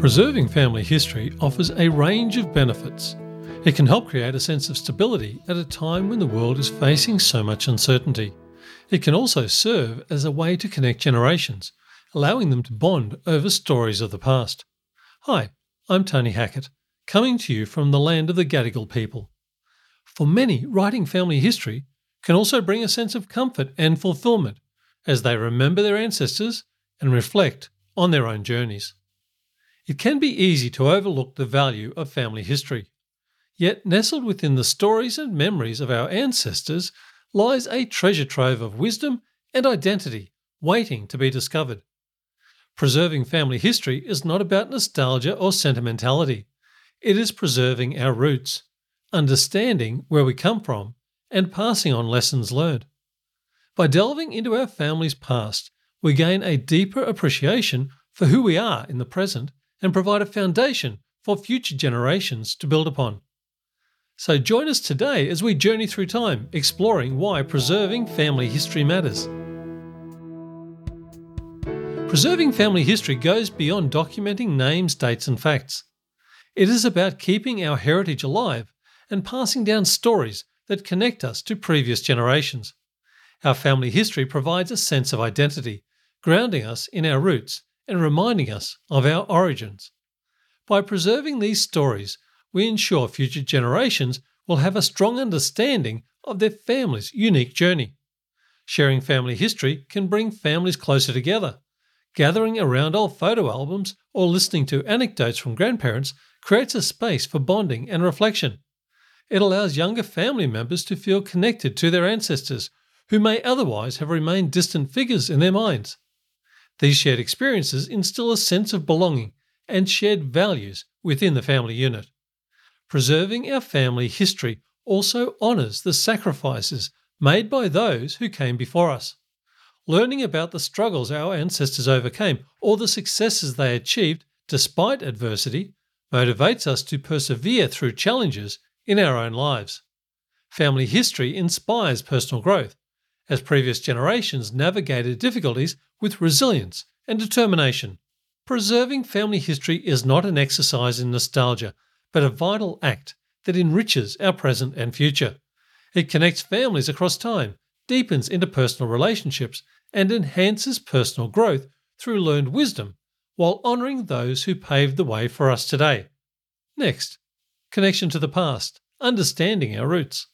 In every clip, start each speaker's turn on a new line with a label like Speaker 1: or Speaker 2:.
Speaker 1: Preserving family history offers a range of benefits. It can help create a sense of stability at a time when the world is facing so much uncertainty. It can also serve as a way to connect generations, allowing them to bond over stories of the past. Hi, I'm Tony Hackett, coming to you from the land of the Gadigal people. For many, writing family history can also bring a sense of comfort and fulfillment as they remember their ancestors and reflect on their own journeys. It can be easy to overlook the value of family history. Yet, nestled within the stories and memories of our ancestors lies a treasure trove of wisdom and identity waiting to be discovered. Preserving family history is not about nostalgia or sentimentality. It is preserving our roots, understanding where we come from, and passing on lessons learned. By delving into our family's past, we gain a deeper appreciation for who we are in the present and provide a foundation for future generations to build upon. So join us today as we journey through time, exploring why preserving family history matters. Preserving family history goes beyond documenting names, dates, and facts. It is about keeping our heritage alive and passing down stories that connect us to previous generations. Our family history provides a sense of identity, grounding us in our roots and reminding us of our origins. By preserving these stories, we ensure future generations will have a strong understanding of their family's unique journey. Sharing family history can bring families closer together. Gathering around old photo albums or listening to anecdotes from grandparents creates a space for bonding and reflection. It allows younger family members to feel connected to their ancestors, who may otherwise have remained distant figures in their minds. These shared experiences instill a sense of belonging and shared values within the family unit. Preserving our family history also honours the sacrifices made by those who came before us. Learning about the struggles our ancestors overcame or the successes they achieved despite adversity motivates us to persevere through challenges in our own lives. Family history inspires personal growth as previous generations navigated difficulties with resilience and determination. Preserving family history is not an exercise in nostalgia, but a vital act that enriches our present and future. It connects families across time, deepens interpersonal relationships, and enhances personal growth through learned wisdom while honouring those who paved the way for us today. Next, connection to the past, understanding our roots.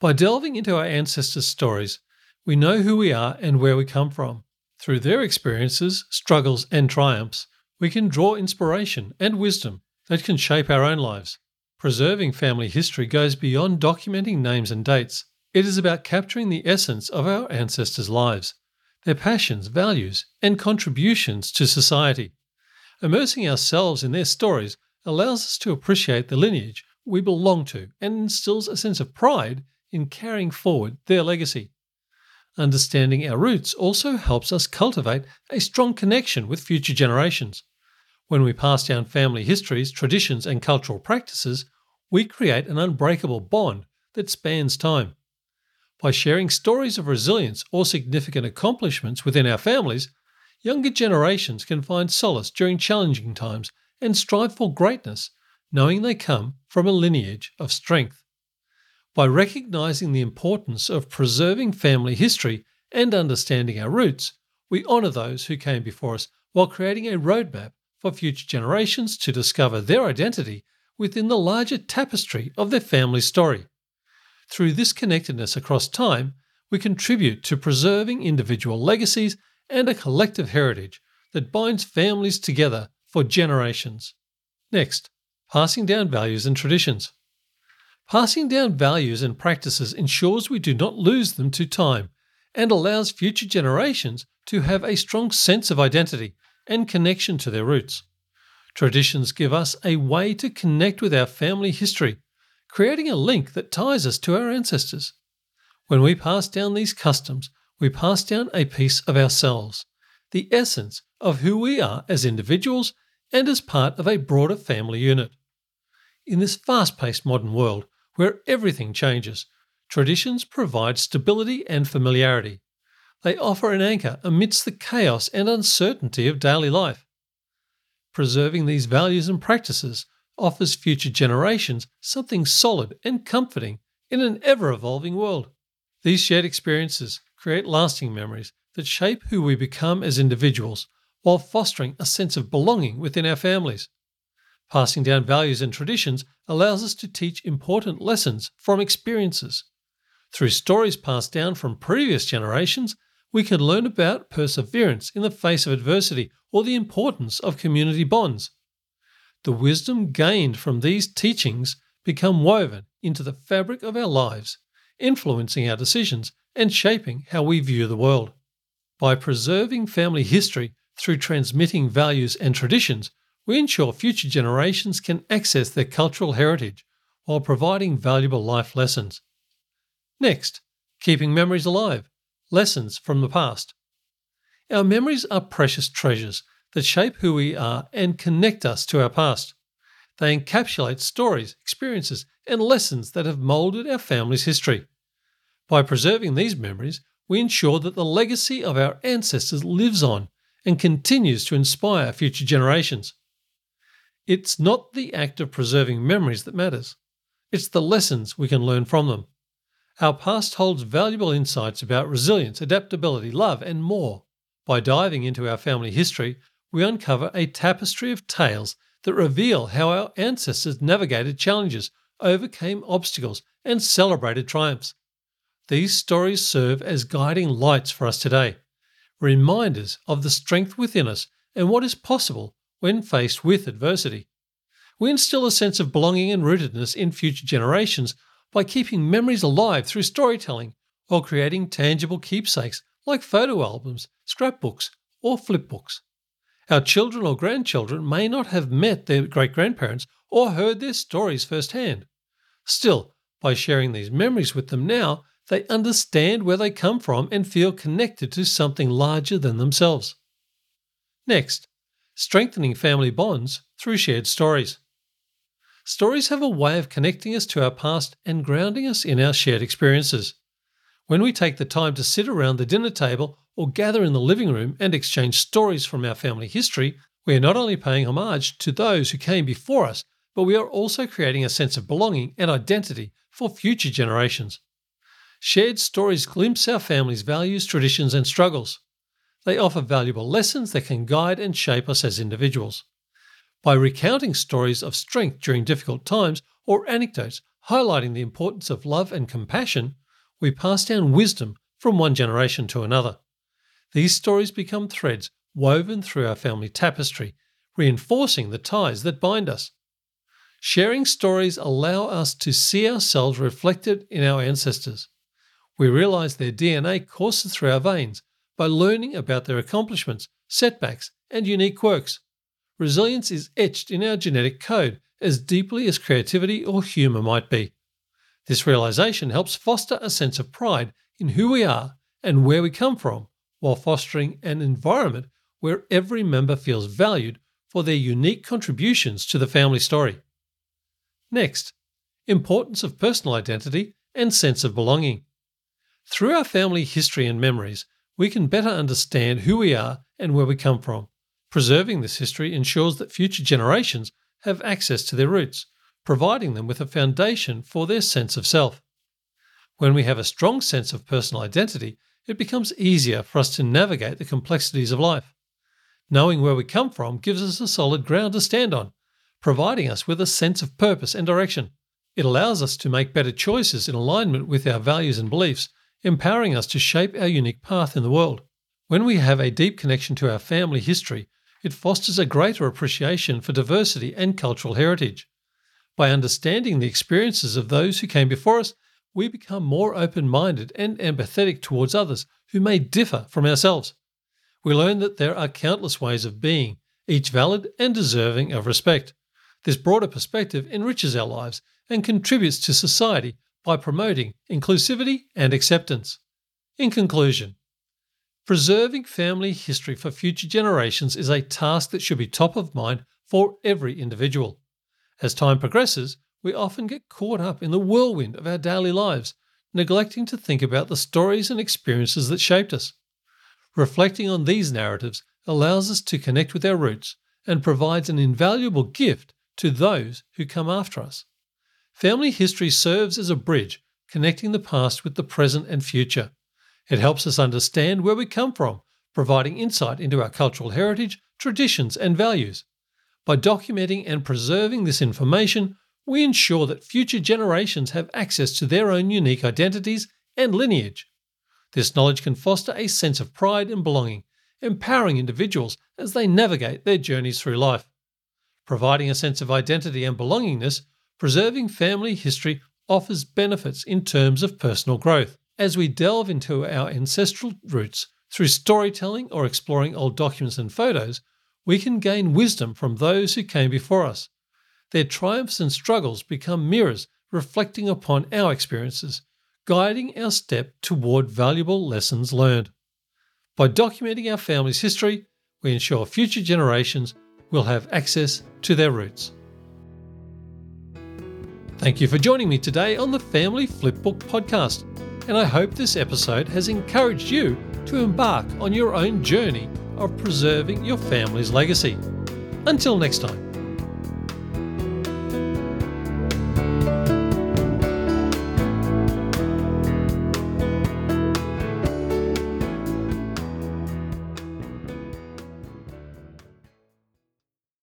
Speaker 1: By delving into our ancestors' stories, we know who we are and where we come from. Through their experiences, struggles, and triumphs, we can draw inspiration and wisdom that can shape our own lives. Preserving family history goes beyond documenting names and dates. It is about capturing the essence of our ancestors' lives, their passions, values, and contributions to society. Immersing ourselves in their stories allows us to appreciate the lineage we belong to and instills a sense of pride in carrying forward their legacy. Understanding our roots also helps us cultivate a strong connection with future generations. When we pass down family histories, traditions, and cultural practices, we create an unbreakable bond that spans time. By sharing stories of resilience or significant accomplishments within our families, younger generations can find solace during challenging times and strive for greatness, knowing they come from a lineage of strength. By recognizing the importance of preserving family history and understanding our roots, we honour those who came before us while creating a roadmap for future generations to discover their identity within the larger tapestry of their family story. Through this connectedness across time, we contribute to preserving individual legacies and a collective heritage that binds families together for generations. Next, passing down values and traditions. Passing down values and practices ensures we do not lose them to time and allows future generations to have a strong sense of identity and connection to their roots. Traditions give us a way to connect with our family history, creating a link that ties us to our ancestors. When we pass down these customs, we pass down a piece of ourselves, the essence of who we are as individuals and as part of a broader family unit. In this fast paced modern world, where everything changes. Traditions provide stability and familiarity. They offer an anchor amidst the chaos and uncertainty of daily life. preserving these values and practices offers future generations something solid and comforting in an ever evolving world. These shared experiences create lasting memories that shape who we become as individuals while fostering a sense of belonging within our families. Passing down values and traditions allows us to teach important lessons from experiences. Through stories passed down from previous generations, we can learn about perseverance in the face of adversity or the importance of community bonds. The wisdom gained from these teachings become woven into the fabric of our lives, influencing our decisions and shaping how we view the world. By preserving family history through transmitting values and traditions, we ensure future generations can access their cultural heritage while providing valuable life lessons. Next, keeping memories alive lessons from the past. Our memories are precious treasures that shape who we are and connect us to our past. They encapsulate stories, experiences, and lessons that have moulded our family's history. By preserving these memories, we ensure that the legacy of our ancestors lives on and continues to inspire future generations. It's not the act of preserving memories that matters, it's the lessons we can learn from them. Our past holds valuable insights about resilience, adaptability, love, and more. By diving into our family history, we uncover a tapestry of tales that reveal how our ancestors navigated challenges, overcame obstacles, and celebrated triumphs. These stories serve as guiding lights for us today, reminders of the strength within us and what is possible when faced with adversity. We instill a sense of belonging and rootedness in future generations by keeping memories alive through storytelling or creating tangible keepsakes like photo albums, scrapbooks, or flipbooks. Our children or grandchildren may not have met their great grandparents or heard their stories firsthand. Still, by sharing these memories with them now, they understand where they come from and feel connected to something larger than themselves. Next, strengthening family bonds through shared stories. Stories have a way of connecting us to our past and grounding us in our shared experiences. When we take the time to sit around the dinner table or gather in the living room and exchange stories from our family history, we are not only paying homage to those who came before us, but we are also creating a sense of belonging and identity for future generations. Shared stories glimpse our family's values, traditions, and struggles. They offer valuable lessons that can guide and shape us as individuals. By recounting stories of strength during difficult times or anecdotes highlighting the importance of love and compassion, we pass down wisdom from one generation to another. These stories become threads woven through our family tapestry, reinforcing the ties that bind us. Sharing stories allow us to see ourselves reflected in our ancestors. We realize their DNA courses through our veins by learning about their accomplishments, setbacks, and unique quirks. Resilience is etched in our genetic code as deeply as creativity or humour might be. This realization helps foster a sense of pride in who we are and where we come from while fostering an environment where every member feels valued for their unique contributions to the family story. Next, importance of personal identity and sense of belonging. Through our family history and memories, we can better understand who we are and where we come from. Preserving this history ensures that future generations have access to their roots, providing them with a foundation for their sense of self. When we have a strong sense of personal identity, it becomes easier for us to navigate the complexities of life. Knowing where we come from gives us a solid ground to stand on, providing us with a sense of purpose and direction. It allows us to make better choices in alignment with our values and beliefs, empowering us to shape our unique path in the world. When we have a deep connection to our family history, it fosters a greater appreciation for diversity and cultural heritage. By understanding the experiences of those who came before us, we become more open minded and empathetic towards others who may differ from ourselves. We learn that there are countless ways of being, each valid and deserving of respect. This broader perspective enriches our lives and contributes to society by promoting inclusivity and acceptance. In conclusion, preserving family history for future generations is a task that should be top of mind for every individual. As time progresses, we often get caught up in the whirlwind of our daily lives, neglecting to think about the stories and experiences that shaped us. Reflecting on these narratives allows us to connect with our roots and provides an invaluable gift to those who come after us. Family history serves as a bridge connecting the past with the present and future. It helps us understand where we come from, providing insight into our cultural heritage, traditions, and values. By documenting and preserving this information, we ensure that future generations have access to their own unique identities and lineage. This knowledge can foster a sense of pride and belonging, empowering individuals as they navigate their journeys through life. Providing a sense of identity and belongingness, preserving family history offers benefits in terms of personal growth. As we delve into our ancestral roots through storytelling or exploring old documents and photos, we can gain wisdom from those who came before us. Their triumphs and struggles become mirrors reflecting upon our experiences, guiding our step toward valuable lessons learned. By documenting our family's history, we ensure future generations will have access to their roots. Thank you for joining me today on the Family Flipbook podcast, and I hope this episode has encouraged you to embark on your own journey of preserving your family's legacy. Until next time.